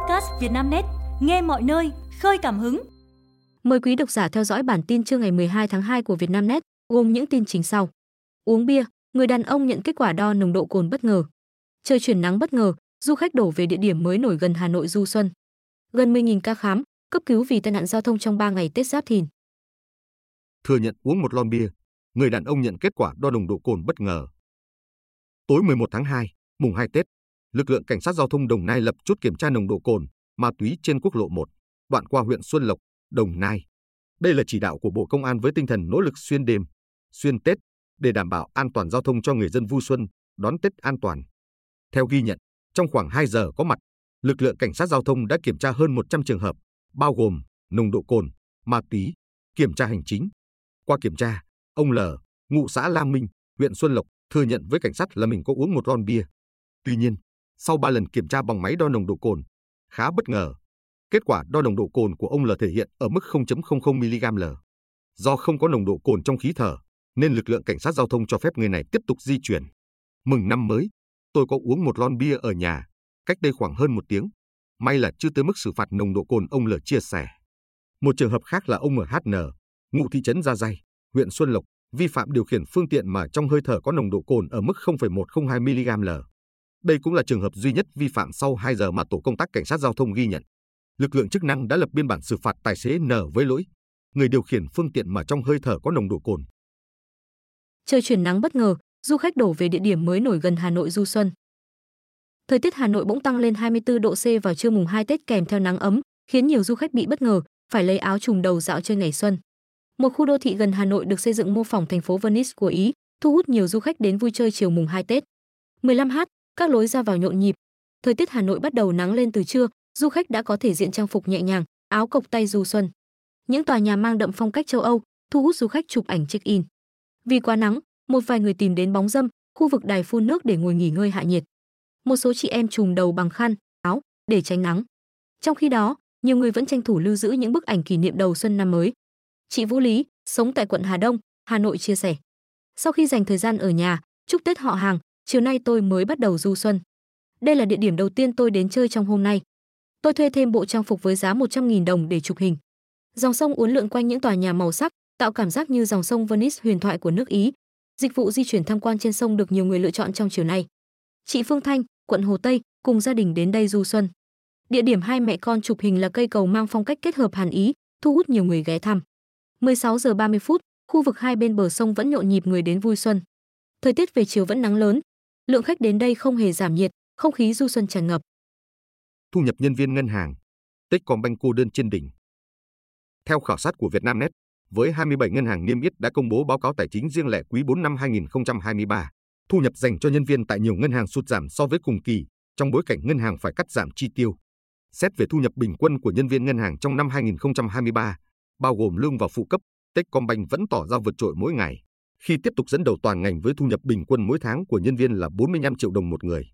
podcast Vietnamnet, nghe mọi nơi, khơi cảm hứng. Mời quý độc giả theo dõi bản tin trưa ngày 12 tháng 2 của Vietnamnet, gồm những tin chính sau. Uống bia, người đàn ông nhận kết quả đo nồng độ cồn bất ngờ. Trời chuyển nắng bất ngờ, du khách đổ về địa điểm mới nổi gần Hà Nội du xuân. Gần 10.000 ca khám, cấp cứu vì tai nạn giao thông trong 3 ngày Tết Giáp Thìn. Thừa nhận uống một lon bia, người đàn ông nhận kết quả đo nồng độ cồn bất ngờ. Tối 11 tháng 2, mùng 2 Tết, lực lượng cảnh sát giao thông Đồng Nai lập chốt kiểm tra nồng độ cồn, ma túy trên quốc lộ 1, đoạn qua huyện Xuân Lộc, Đồng Nai. Đây là chỉ đạo của Bộ Công an với tinh thần nỗ lực xuyên đêm, xuyên Tết để đảm bảo an toàn giao thông cho người dân vui xuân, đón Tết an toàn. Theo ghi nhận, trong khoảng 2 giờ có mặt, lực lượng cảnh sát giao thông đã kiểm tra hơn 100 trường hợp, bao gồm nồng độ cồn, ma túy, kiểm tra hành chính. Qua kiểm tra, ông L, ngụ xã Lam Minh, huyện Xuân Lộc, thừa nhận với cảnh sát là mình có uống một lon bia. Tuy nhiên, sau 3 lần kiểm tra bằng máy đo nồng độ cồn, khá bất ngờ. Kết quả đo nồng độ cồn của ông L thể hiện ở mức 0.00 mg L. Do không có nồng độ cồn trong khí thở, nên lực lượng cảnh sát giao thông cho phép người này tiếp tục di chuyển. Mừng năm mới, tôi có uống một lon bia ở nhà, cách đây khoảng hơn một tiếng. May là chưa tới mức xử phạt nồng độ cồn ông L chia sẻ. Một trường hợp khác là ông MHN, ngụ thị trấn Gia Dây, huyện Xuân Lộc, vi phạm điều khiển phương tiện mà trong hơi thở có nồng độ cồn ở mức 0,102 mg L. Đây cũng là trường hợp duy nhất vi phạm sau 2 giờ mà tổ công tác cảnh sát giao thông ghi nhận. Lực lượng chức năng đã lập biên bản xử phạt tài xế N với lỗi người điều khiển phương tiện mà trong hơi thở có nồng độ cồn. Trời chuyển nắng bất ngờ, du khách đổ về địa điểm mới nổi gần Hà Nội du xuân. Thời tiết Hà Nội bỗng tăng lên 24 độ C vào trưa mùng 2 Tết kèm theo nắng ấm, khiến nhiều du khách bị bất ngờ, phải lấy áo trùm đầu dạo chơi ngày xuân. Một khu đô thị gần Hà Nội được xây dựng mô phỏng thành phố Venice của Ý, thu hút nhiều du khách đến vui chơi chiều mùng 2 Tết. 15h, các lối ra vào nhộn nhịp. Thời tiết Hà Nội bắt đầu nắng lên từ trưa, du khách đã có thể diện trang phục nhẹ nhàng, áo cộc tay du xuân. Những tòa nhà mang đậm phong cách châu Âu thu hút du khách chụp ảnh check-in. Vì quá nắng, một vài người tìm đến bóng dâm, khu vực đài phun nước để ngồi nghỉ ngơi hạ nhiệt. Một số chị em trùm đầu bằng khăn, áo để tránh nắng. Trong khi đó, nhiều người vẫn tranh thủ lưu giữ những bức ảnh kỷ niệm đầu xuân năm mới. Chị Vũ Lý, sống tại quận Hà Đông, Hà Nội chia sẻ: Sau khi dành thời gian ở nhà, chúc Tết họ hàng, chiều nay tôi mới bắt đầu du xuân. Đây là địa điểm đầu tiên tôi đến chơi trong hôm nay. Tôi thuê thêm bộ trang phục với giá 100.000 đồng để chụp hình. Dòng sông uốn lượn quanh những tòa nhà màu sắc, tạo cảm giác như dòng sông Venice huyền thoại của nước Ý. Dịch vụ di chuyển tham quan trên sông được nhiều người lựa chọn trong chiều nay. Chị Phương Thanh, quận Hồ Tây, cùng gia đình đến đây du xuân. Địa điểm hai mẹ con chụp hình là cây cầu mang phong cách kết hợp Hàn Ý, thu hút nhiều người ghé thăm. 16 giờ 30 phút, khu vực hai bên bờ sông vẫn nhộn nhịp người đến vui xuân. Thời tiết về chiều vẫn nắng lớn, lượng khách đến đây không hề giảm nhiệt, không khí du xuân tràn ngập. Thu nhập nhân viên ngân hàng, Techcombank cô đơn trên đỉnh. Theo khảo sát của Vietnamnet, với 27 ngân hàng niêm yết đã công bố báo cáo tài chính riêng lẻ quý 4 năm 2023, thu nhập dành cho nhân viên tại nhiều ngân hàng sụt giảm so với cùng kỳ, trong bối cảnh ngân hàng phải cắt giảm chi tiêu. Xét về thu nhập bình quân của nhân viên ngân hàng trong năm 2023, bao gồm lương và phụ cấp, Techcombank vẫn tỏ ra vượt trội mỗi ngày, khi tiếp tục dẫn đầu toàn ngành với thu nhập bình quân mỗi tháng của nhân viên là 45 triệu đồng một người.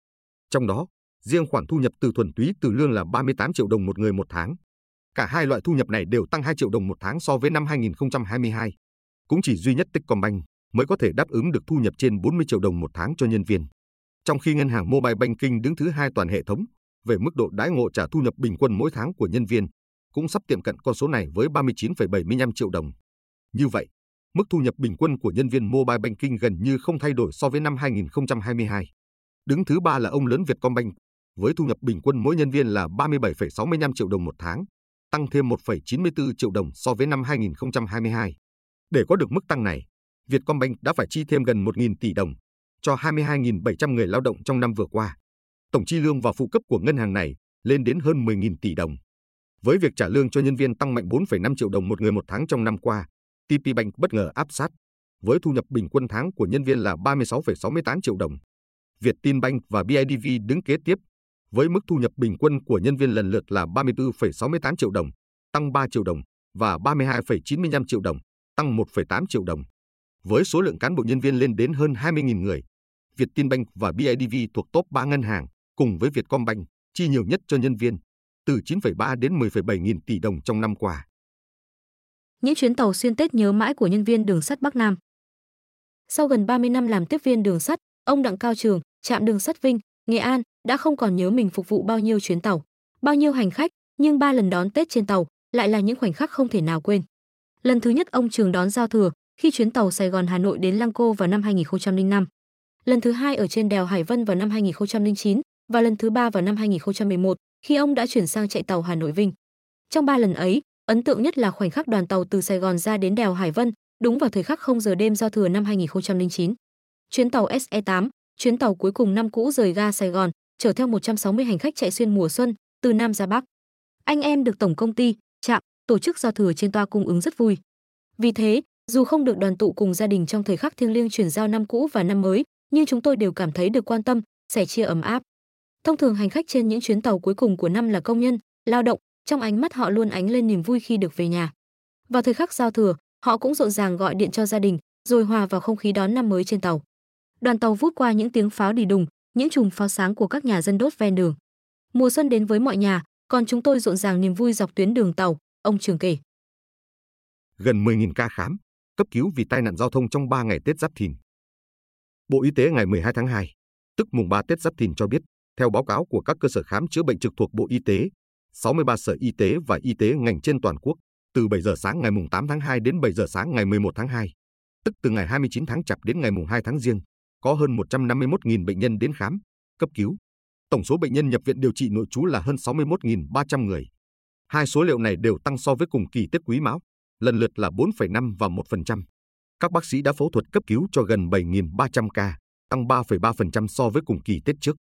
Trong đó, riêng khoản thu nhập từ thuần túy từ lương là 38 triệu đồng một người một tháng. Cả hai loại thu nhập này đều tăng 2 triệu đồng một tháng so với năm 2022. Cũng chỉ duy nhất Techcombank mới có thể đáp ứng được thu nhập trên 40 triệu đồng một tháng cho nhân viên. Trong khi ngân hàng Mobile Banking đứng thứ hai toàn hệ thống về mức độ đãi ngộ trả thu nhập bình quân mỗi tháng của nhân viên, cũng sắp tiệm cận con số này với 39,75 triệu đồng. Như vậy, mức thu nhập bình quân của nhân viên Mobile Banking gần như không thay đổi so với năm 2022. Đứng thứ ba là ông lớn Vietcombank, với thu nhập bình quân mỗi nhân viên là 37,65 triệu đồng một tháng, tăng thêm 1,94 triệu đồng so với năm 2022. Để có được mức tăng này, Vietcombank đã phải chi thêm gần 1.000 tỷ đồng cho 22.700 người lao động trong năm vừa qua. Tổng chi lương và phụ cấp của ngân hàng này lên đến hơn 10.000 tỷ đồng. Với việc trả lương cho nhân viên tăng mạnh 4,5 triệu đồng một người một tháng trong năm qua, TPBank bất ngờ áp sát, với thu nhập bình quân tháng của nhân viên là 36,68 triệu đồng. Vietinbank và BIDV đứng kế tiếp, với mức thu nhập bình quân của nhân viên lần lượt là 34,68 triệu đồng, tăng 3 triệu đồng, và 32,95 triệu đồng, tăng 1,8 triệu đồng. Với số lượng cán bộ nhân viên lên đến hơn 20.000 người, Vietinbank và BIDV thuộc top 3 ngân hàng, cùng với Vietcombank, chi nhiều nhất cho nhân viên, từ 9,3 đến 10,7 nghìn tỷ đồng trong năm qua. Những chuyến tàu xuyên Tết nhớ mãi của nhân viên đường sắt Bắc Nam. Sau gần 30 năm làm tiếp viên đường sắt, ông Đặng Cao Trường, trạm đường sắt Vinh, Nghệ An đã không còn nhớ mình phục vụ bao nhiêu chuyến tàu. Bao nhiêu hành khách, nhưng ba lần đón Tết trên tàu lại là những khoảnh khắc không thể nào quên. Lần thứ nhất ông Trường đón giao thừa khi chuyến tàu Sài Gòn Hà Nội đến Lăng Cô vào năm 2005. Lần thứ hai ở trên đèo Hải Vân vào năm 2009 và lần thứ ba vào năm 2011 khi ông đã chuyển sang chạy tàu Hà Nội Vinh. Trong ba lần ấy, ấn tượng nhất là khoảnh khắc đoàn tàu từ Sài Gòn ra đến đèo Hải Vân, đúng vào thời khắc 0 giờ đêm giao thừa năm 2009. Chuyến tàu SE8, chuyến tàu cuối cùng năm cũ rời ga Sài Gòn, chở theo 160 hành khách chạy xuyên mùa xuân từ Nam ra Bắc. Anh em được tổng công ty, trạm, tổ chức giao thừa trên toa cung ứng rất vui. Vì thế, dù không được đoàn tụ cùng gia đình trong thời khắc thiêng liêng chuyển giao năm cũ và năm mới, nhưng chúng tôi đều cảm thấy được quan tâm, sẻ chia ấm áp. Thông thường hành khách trên những chuyến tàu cuối cùng của năm là công nhân, lao động, trong ánh mắt họ luôn ánh lên niềm vui khi được về nhà. Vào thời khắc giao thừa, họ cũng rộn ràng gọi điện cho gia đình, rồi hòa vào không khí đón năm mới trên tàu. Đoàn tàu vút qua những tiếng pháo đi đùng, những chùm pháo sáng của các nhà dân đốt ven đường. Mùa xuân đến với mọi nhà, còn chúng tôi rộn ràng niềm vui dọc tuyến đường tàu, ông Trường kể. Gần 10.000 ca khám, cấp cứu vì tai nạn giao thông trong 3 ngày Tết Giáp Thìn. Bộ Y tế ngày 12 tháng 2, tức mùng 3 Tết Giáp Thìn cho biết, theo báo cáo của các cơ sở khám chữa bệnh trực thuộc Bộ Y tế, 63 sở y tế và y tế ngành trên toàn quốc, từ 7 giờ sáng ngày 8 tháng 2 đến 7 giờ sáng ngày 11 tháng 2, tức từ ngày 29 tháng Chạp đến ngày 2 tháng Giêng, có hơn 151.000 bệnh nhân đến khám, cấp cứu. Tổng số bệnh nhân nhập viện điều trị nội trú là hơn 61.300 người. Hai số liệu này đều tăng so với cùng kỳ Tết Quý Mão, lần lượt là 4,5 và 1%. Các bác sĩ đã phẫu thuật cấp cứu cho gần 7.300 ca, tăng 3,3% so với cùng kỳ Tết trước.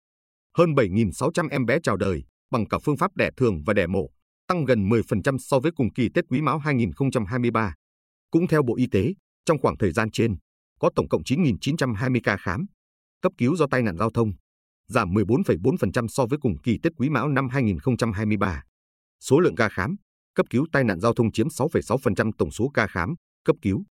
Hơn 7.600 em bé chào đời bằng cả phương pháp đẻ thường và đẻ mổ, tăng gần 10% so với cùng kỳ Tết Quý Mão 2023. Cũng theo Bộ Y tế, trong khoảng thời gian trên, có tổng cộng 9.920 ca khám, cấp cứu do tai nạn giao thông, giảm 14,4% so với cùng kỳ Tết Quý Mão năm 2023. Số lượng ca khám, cấp cứu tai nạn giao thông chiếm 6,6% tổng số ca khám, cấp cứu.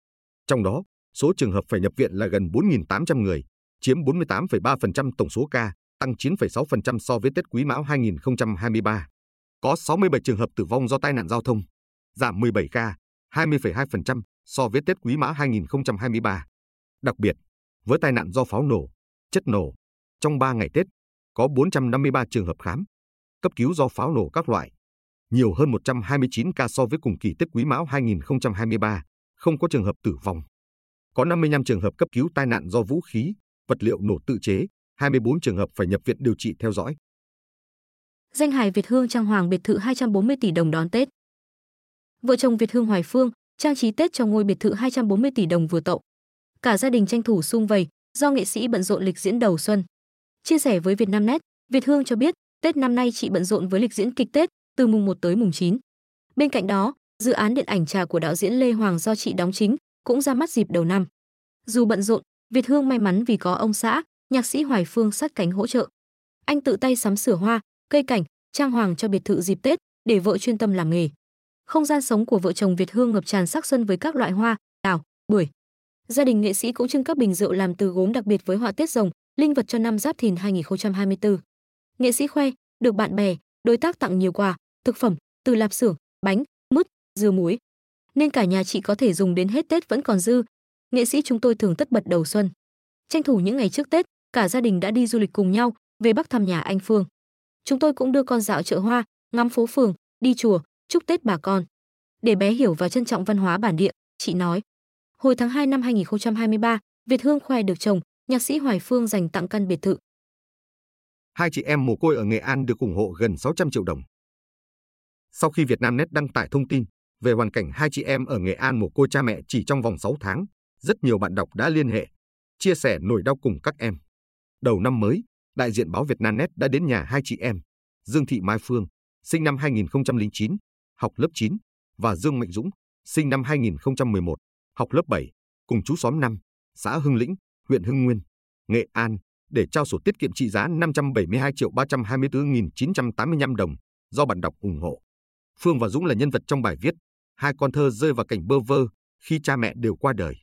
Trong đó, số trường hợp phải nhập viện là gần 4.800 người, chiếm 48,3% tổng số ca, tăng 9,6% so với Tết Quý Mão 2023. Có 67 trường hợp tử vong do tai nạn giao thông, giảm 17 ca, 20,2% so với Tết Quý Mão 2023. Đặc biệt, với tai nạn do pháo nổ, chất nổ, trong 3 ngày Tết, có 453 trường hợp khám, cấp cứu do pháo nổ các loại, nhiều hơn 129 ca so với cùng kỳ Tết Quý Mão 2023, không có trường hợp tử vong. Có 55 trường hợp cấp cứu tai nạn do vũ khí, vật liệu nổ tự chế, 24 trường hợp phải nhập viện điều trị theo dõi. Danh hài Việt Hương trang hoàng biệt thự 240 tỷ đồng đón Tết. Vợ chồng Việt Hương Hoài Phương trang trí Tết cho ngôi biệt thự 240 tỷ đồng vừa tậu. Cả gia đình tranh thủ sung vầy do nghệ sĩ bận rộn lịch diễn đầu xuân. Chia sẻ với Vietnamnet, Việt Hương cho biết, Tết năm nay chị bận rộn với lịch diễn kịch Tết từ mùng 1 tới mùng 9. Bên cạnh đó, dự án điện ảnh trà của đạo diễn Lê Hoàng do chị đóng chính cũng ra mắt dịp đầu năm. Dù bận rộn, Việt Hương may mắn vì có ông xã, nhạc sĩ Hoài Phương sát cánh hỗ trợ. Anh tự tay sắm sửa hoa, cây cảnh, trang hoàng cho biệt thự dịp Tết để vợ chuyên tâm làm nghề. Không gian sống của vợ chồng Việt Hương ngập tràn sắc xuân với các loại hoa, đào, bưởi. Gia đình nghệ sĩ cũng trưng các bình rượu làm từ gốm đặc biệt với họa tiết rồng, linh vật cho năm Giáp Thìn 2024. Nghệ sĩ khoe được bạn bè, đối tác tặng nhiều quà, thực phẩm từ lạp xưởng, bánh, mứt, dưa muối. Nên cả nhà chị có thể dùng đến hết Tết vẫn còn dư. Nghệ sĩ chúng tôi thường tất bật đầu xuân. Tranh thủ những ngày trước Tết, cả gia đình đã đi du lịch cùng nhau về Bắc thăm nhà anh Phương. Chúng tôi cũng đưa con dạo chợ hoa, ngắm phố phường, đi chùa, chúc Tết bà con. Để bé hiểu và trân trọng văn hóa bản địa, chị nói. Hồi tháng 2 năm 2023, Việt Hương khoe được chồng, nhạc sĩ Hoài Phương dành tặng căn biệt thự. Hai chị em mồ côi ở Nghệ An được ủng hộ gần 600 triệu đồng. Sau khi Vietnamnet đăng tải thông tin về hoàn cảnh hai chị em ở Nghệ An mồ côi cha mẹ chỉ trong vòng 6 tháng, rất nhiều bạn đọc đã liên hệ, chia sẻ nỗi đau cùng các em. Đầu năm mới, đại diện báo Vietnamnet đã đến nhà hai chị em, Dương Thị Mai Phương, sinh năm 2009, học lớp 9, và Dương Mạnh Dũng, sinh năm 2011, học lớp 7, cùng chú xóm 5, xã Hưng Lĩnh, huyện Hưng Nguyên, Nghệ An, để trao sổ tiết kiệm trị giá 572 triệu 324.985 đồng do bạn đọc ủng hộ. Phương và Dũng là nhân vật trong bài viết Hai con thơ rơi vào cảnh bơ vơ khi cha mẹ đều qua đời.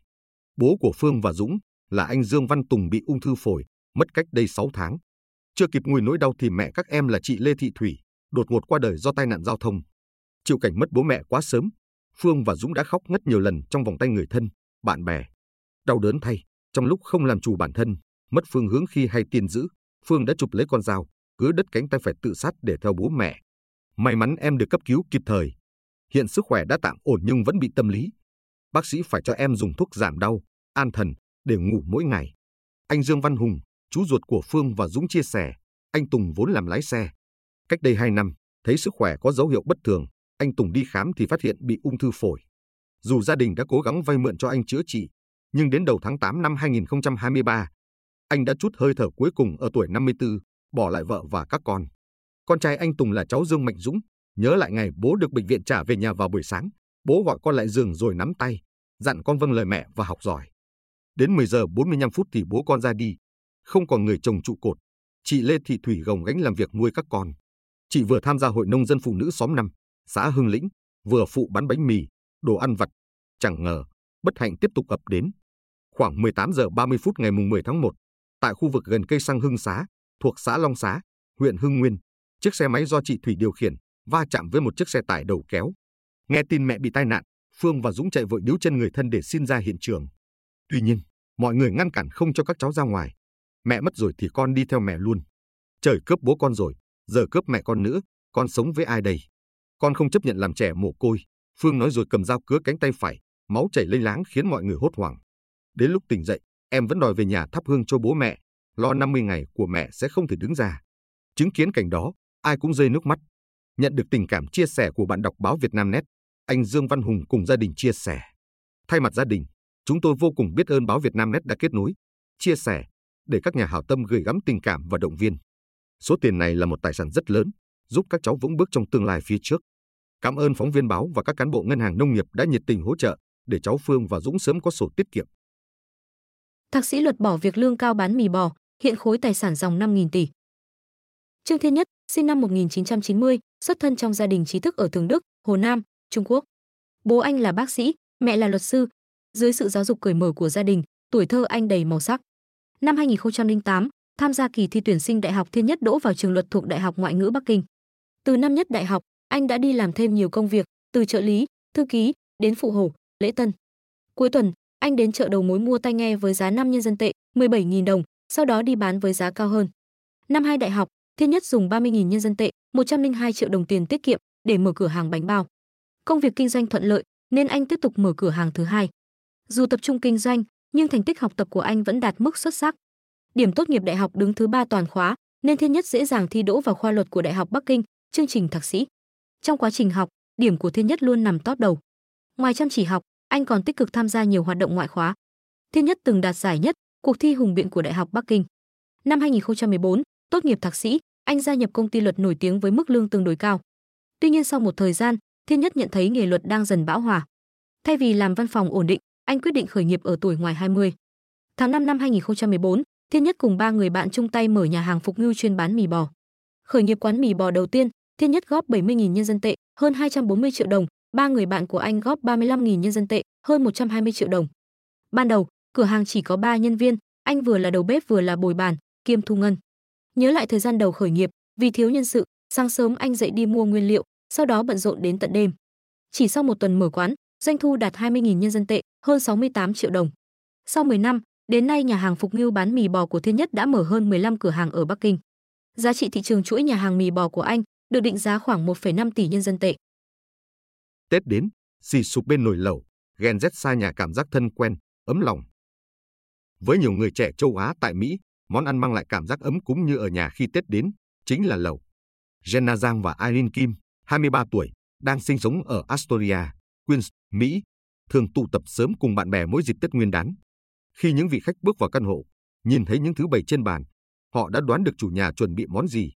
Bố của Phương và Dũng là anh Dương Văn Tùng bị ung thư phổi, mất cách đây 6 tháng. Chưa kịp nguôi nỗi đau thì mẹ các em là chị Lê Thị Thủy, đột ngột qua đời do tai nạn giao thông. Chịu cảnh mất bố mẹ quá sớm, Phương và Dũng đã khóc ngất nhiều lần trong vòng tay người thân, bạn bè. Đau đớn thay, trong lúc không làm chủ bản thân, mất phương hướng khi hay tiền giữ, Phương đã chụp lấy con dao, cứa đứt cánh tay phải tự sát để theo bố mẹ. May mắn em được cấp cứu kịp thời. Hiện sức khỏe đã tạm ổn nhưng vẫn bị tâm lý. Bác sĩ phải cho em dùng thuốc giảm đau, an thần để ngủ mỗi ngày. Anh Dương Văn Hùng, chú ruột của Phương và Dũng chia sẻ, anh Tùng vốn làm lái xe. Cách đây 2 năm, thấy sức khỏe có dấu hiệu bất thường, anh Tùng đi khám thì phát hiện bị ung thư phổi. Dù gia đình đã cố gắng vay mượn cho anh chữa trị, nhưng đến đầu tháng 8 năm 2023, anh đã chút hơi thở cuối cùng ở tuổi 54, bỏ lại vợ và các con. Con trai anh Tùng là cháu Dương Mạnh Dũng, nhớ lại ngày bố được bệnh viện trả về nhà vào buổi sáng, bố gọi con lại giường rồi nắm tay, dặn con vâng lời mẹ và học giỏi. Đến 10 giờ 45 phút thì bố con ra đi, không còn người chồng trụ cột. Chị Lê Thị Thủy gồng gánh làm việc nuôi các con. Chị vừa tham gia hội nông dân phụ nữ xóm 5, xã Hưng Lĩnh, vừa phụ bán bánh mì, đồ ăn vặt. Chẳng ngờ, bất hạnh tiếp tục ập đến. Khoảng 18 giờ 30 phút ngày mùng 10 tháng 1, tại khu vực gần cây xăng Hưng Xá, thuộc xã Long Xá, huyện Hưng Nguyên, chiếc xe máy do chị Thủy điều khiển va chạm với một chiếc xe tải đầu kéo. Nghe tin mẹ bị tai nạn, Phương và Dũng chạy vội níu chân người thân để xin ra hiện trường. Tuy nhiên, mọi người ngăn cản không cho các cháu ra ngoài. Mẹ mất rồi thì con đi theo mẹ luôn. Trời cướp bố con rồi, giờ cướp mẹ con nữa, con sống với ai đây? Con không chấp nhận làm trẻ mồ côi. Phương nói rồi cầm dao cứa cánh tay phải, máu chảy lênh láng khiến mọi người hốt hoảng. Đến lúc tỉnh dậy, em vẫn đòi về nhà thắp hương cho bố mẹ, lo 50 ngày của mẹ sẽ không thể đứng ra. Chứng kiến cảnh đó, ai cũng rơi nước mắt. Nhận được tình cảm chia sẻ của bạn đọc báo Việt Nam Net, anh Dương Văn Hùng cùng gia đình chia sẻ. Thay mặt gia đình, chúng tôi vô cùng biết ơn báo Việt Nam Net đã kết nối, chia sẻ để các nhà hảo tâm gửi gắm tình cảm và động viên. Số tiền này là một tài sản rất lớn, giúp các cháu vững bước trong tương lai phía trước. Cảm ơn phóng viên báo và các cán bộ ngân hàng nông nghiệp đã nhiệt tình hỗ trợ để cháu Phương và Dũng sớm có sổ tiết kiệm. Thạc sĩ luật bỏ việc lương cao bán mì bò, hiện khối tài sản dòng 5.000 tỷ. Trương Thiên Nhất, sinh năm 1990, xuất thân trong gia đình trí thức ở Thường Đức, Hồ Nam, Trung Quốc. Bố anh là bác sĩ, mẹ là luật sư. Dưới sự giáo dục cởi mở của gia đình, tuổi thơ anh đầy màu sắc. Năm 2008, tham gia kỳ thi tuyển sinh Đại học Thiên Nhất đỗ vào trường luật thuộc Đại học Ngoại ngữ Bắc Kinh. Từ năm nhất đại học, anh đã đi làm thêm nhiều công việc, từ trợ lý, thư ký đến phụ hồ, lễ tân. Cuối tuần, anh đến chợ đầu mối mua tai nghe với giá 5 nhân dân tệ, 17.000 đồng, sau đó đi bán với giá cao hơn. Năm hai đại học, Thiên Nhất dùng 30.000 nhân dân tệ, 102 triệu đồng tiền tiết kiệm để mở cửa hàng bánh bao. Công việc kinh doanh thuận lợi nên anh tiếp tục mở cửa hàng thứ hai. Dù tập trung kinh doanh, nhưng thành tích học tập của anh vẫn đạt mức xuất sắc. Điểm tốt nghiệp đại học đứng thứ ba toàn khóa, nên Thiên Nhất dễ dàng thi đỗ vào khoa luật của Đại học Bắc Kinh, chương trình thạc sĩ. Trong quá trình học, điểm của Thiên Nhất luôn nằm top đầu. Ngoài chăm chỉ học, anh còn tích cực tham gia nhiều hoạt động ngoại khóa. Thiên Nhất từng đạt giải nhất cuộc thi hùng biện của Đại học Bắc Kinh. Năm 2014, tốt nghiệp thạc sĩ, anh gia nhập công ty luật nổi tiếng với mức lương tương đối cao. Tuy nhiên sau một thời gian, Thiên Nhất nhận thấy nghề luật đang dần bão hòa. Thay vì làm văn phòng ổn định, anh quyết định khởi nghiệp ở tuổi ngoài 20. Tháng 5 năm 2014, Thiên Nhất cùng ba người bạn chung tay mở nhà hàng phục ngưu chuyên bán mì bò. Khởi nghiệp quán mì bò đầu tiên, Thiên Nhất góp 70.000 nhân dân tệ, hơn 240 triệu đồng, ba người bạn của anh góp 35.000 nhân dân tệ, hơn 120 triệu đồng. Ban đầu, cửa hàng chỉ có 3 nhân viên, anh vừa là đầu bếp vừa là bồi bàn, kiêm thu ngân. Nhớ lại thời gian đầu khởi nghiệp, vì thiếu nhân sự, sáng sớm anh dậy đi mua nguyên liệu, sau đó bận rộn đến tận đêm. Chỉ sau một tuần mở quán, doanh thu đạt 20.000 nhân dân tệ, hơn 68 triệu đồng. Sau 10 năm, đến nay nhà hàng Phục Ngưu bán mì bò của Thiên Nhất đã mở hơn 15 cửa hàng ở Bắc Kinh. Giá trị thị trường chuỗi nhà hàng mì bò của anh được định giá khoảng 1,5 tỷ nhân dân tệ. Tết đến, xì sụp bên nồi lẩu, ghen rét xa nhà cảm giác thân quen, ấm lòng. Với nhiều người trẻ châu Á tại Mỹ, món ăn mang lại cảm giác ấm cúng như ở nhà khi Tết đến, chính là lẩu. Jenna Giang và Irene Kim, 23 tuổi, đang sinh sống ở Astoria, Queens, Mỹ, thường tụ tập sớm cùng bạn bè mỗi dịp Tết Nguyên đán. Khi những vị khách bước vào căn hộ, nhìn thấy những thứ bày trên bàn, họ đã đoán được chủ nhà chuẩn bị món gì.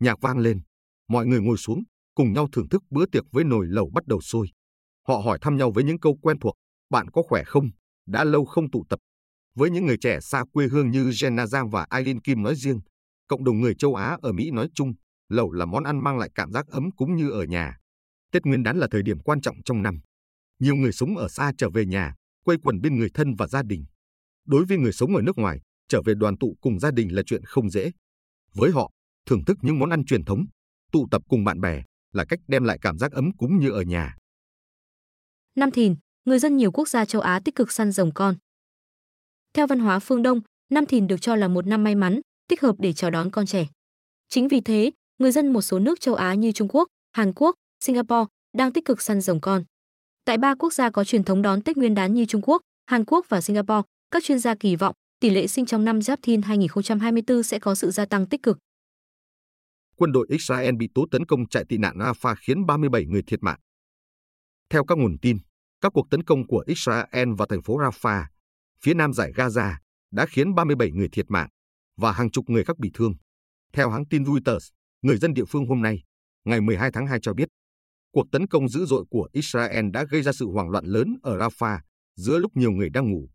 Nhạc vang lên, mọi người ngồi xuống, cùng nhau thưởng thức bữa tiệc với nồi lẩu bắt đầu sôi. Họ hỏi thăm nhau với những câu quen thuộc, bạn có khỏe không? Đã lâu không tụ tập. Với những người trẻ xa quê hương như Jenna Giang và Aileen Kim nói riêng, cộng đồng người châu Á ở Mỹ nói chung, lẩu là món ăn mang lại cảm giác ấm cúng như ở nhà. Tết Nguyên đán là thời điểm quan trọng trong năm. Nhiều người sống ở xa trở về nhà, quây quần bên người thân và gia đình. Đối với người sống ở nước ngoài, trở về đoàn tụ cùng gia đình là chuyện không dễ. Với họ, thưởng thức những món ăn truyền thống, tụ tập cùng bạn bè là cách đem lại cảm giác ấm cúng như ở nhà. Năm Thìn, người dân nhiều quốc gia châu Á tích cực săn rồng con. Theo văn hóa phương Đông, năm Thìn được cho là một năm may mắn, thích hợp để chào đón con trẻ. Chính vì thế, người dân một số nước châu Á như Trung Quốc, Hàn Quốc, Singapore đang tích cực săn rồng con. Tại ba quốc gia có truyền thống đón Tết Nguyên đán như Trung Quốc, Hàn Quốc và Singapore, các chuyên gia kỳ vọng tỷ lệ sinh trong năm Giáp Thìn 2024 sẽ có sự gia tăng tích cực. Quân đội Israel bị tố tấn công trại tị nạn Rafah khiến 37 người thiệt mạng. Theo các nguồn tin, các cuộc tấn công của Israel vào thành phố Rafah, phía nam giải Gaza, đã khiến 37 người thiệt mạng và hàng chục người khác bị thương. Theo hãng tin Reuters, người dân địa phương hôm nay, ngày 12 tháng 2 cho biết, cuộc tấn công dữ dội của Israel đã gây ra sự hoảng loạn lớn ở Rafah giữa lúc nhiều người đang ngủ.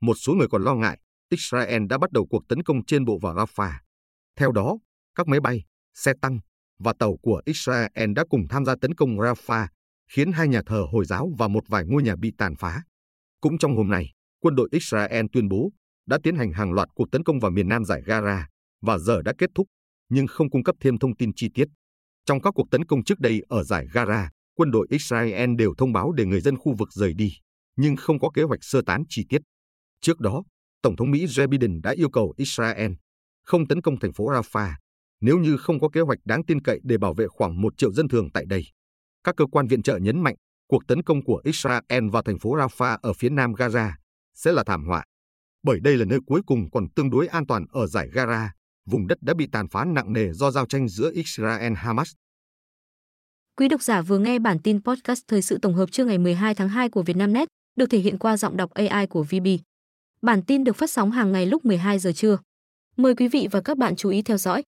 Một số người còn lo ngại Israel đã bắt đầu cuộc tấn công trên bộ vào Rafah. Theo đó, các máy bay, xe tăng và tàu của Israel đã cùng tham gia tấn công Rafah, khiến hai nhà thờ Hồi giáo và một vài ngôi nhà bị tàn phá. Cũng trong hôm nay, quân đội Israel tuyên bố đã tiến hành hàng loạt cuộc tấn công vào miền nam giải Gaza và giờ đã kết thúc, nhưng không cung cấp thêm thông tin chi tiết. Trong các cuộc tấn công trước đây ở giải Gaza, quân đội Israel đều thông báo để người dân khu vực rời đi, nhưng không có kế hoạch sơ tán chi tiết. Trước đó, Tổng thống Mỹ Joe Biden đã yêu cầu Israel không tấn công thành phố Rafah nếu như không có kế hoạch đáng tin cậy để bảo vệ khoảng một triệu dân thường tại đây. Các cơ quan viện trợ nhấn mạnh cuộc tấn công của Israel vào thành phố Rafah ở phía nam Gaza sẽ là thảm họa, bởi đây là nơi cuối cùng còn tương đối an toàn ở giải Gaza, vùng đất đã bị tàn phá nặng nề do giao tranh giữa Israel-Hamas. Quý độc giả vừa nghe bản tin podcast thời sự tổng hợp trưa ngày 12 tháng 2 của Vietnamnet, được thể hiện qua giọng đọc AI của VB. Bản tin được phát sóng hàng ngày lúc 12 giờ trưa. Mời quý vị và các bạn chú ý theo dõi.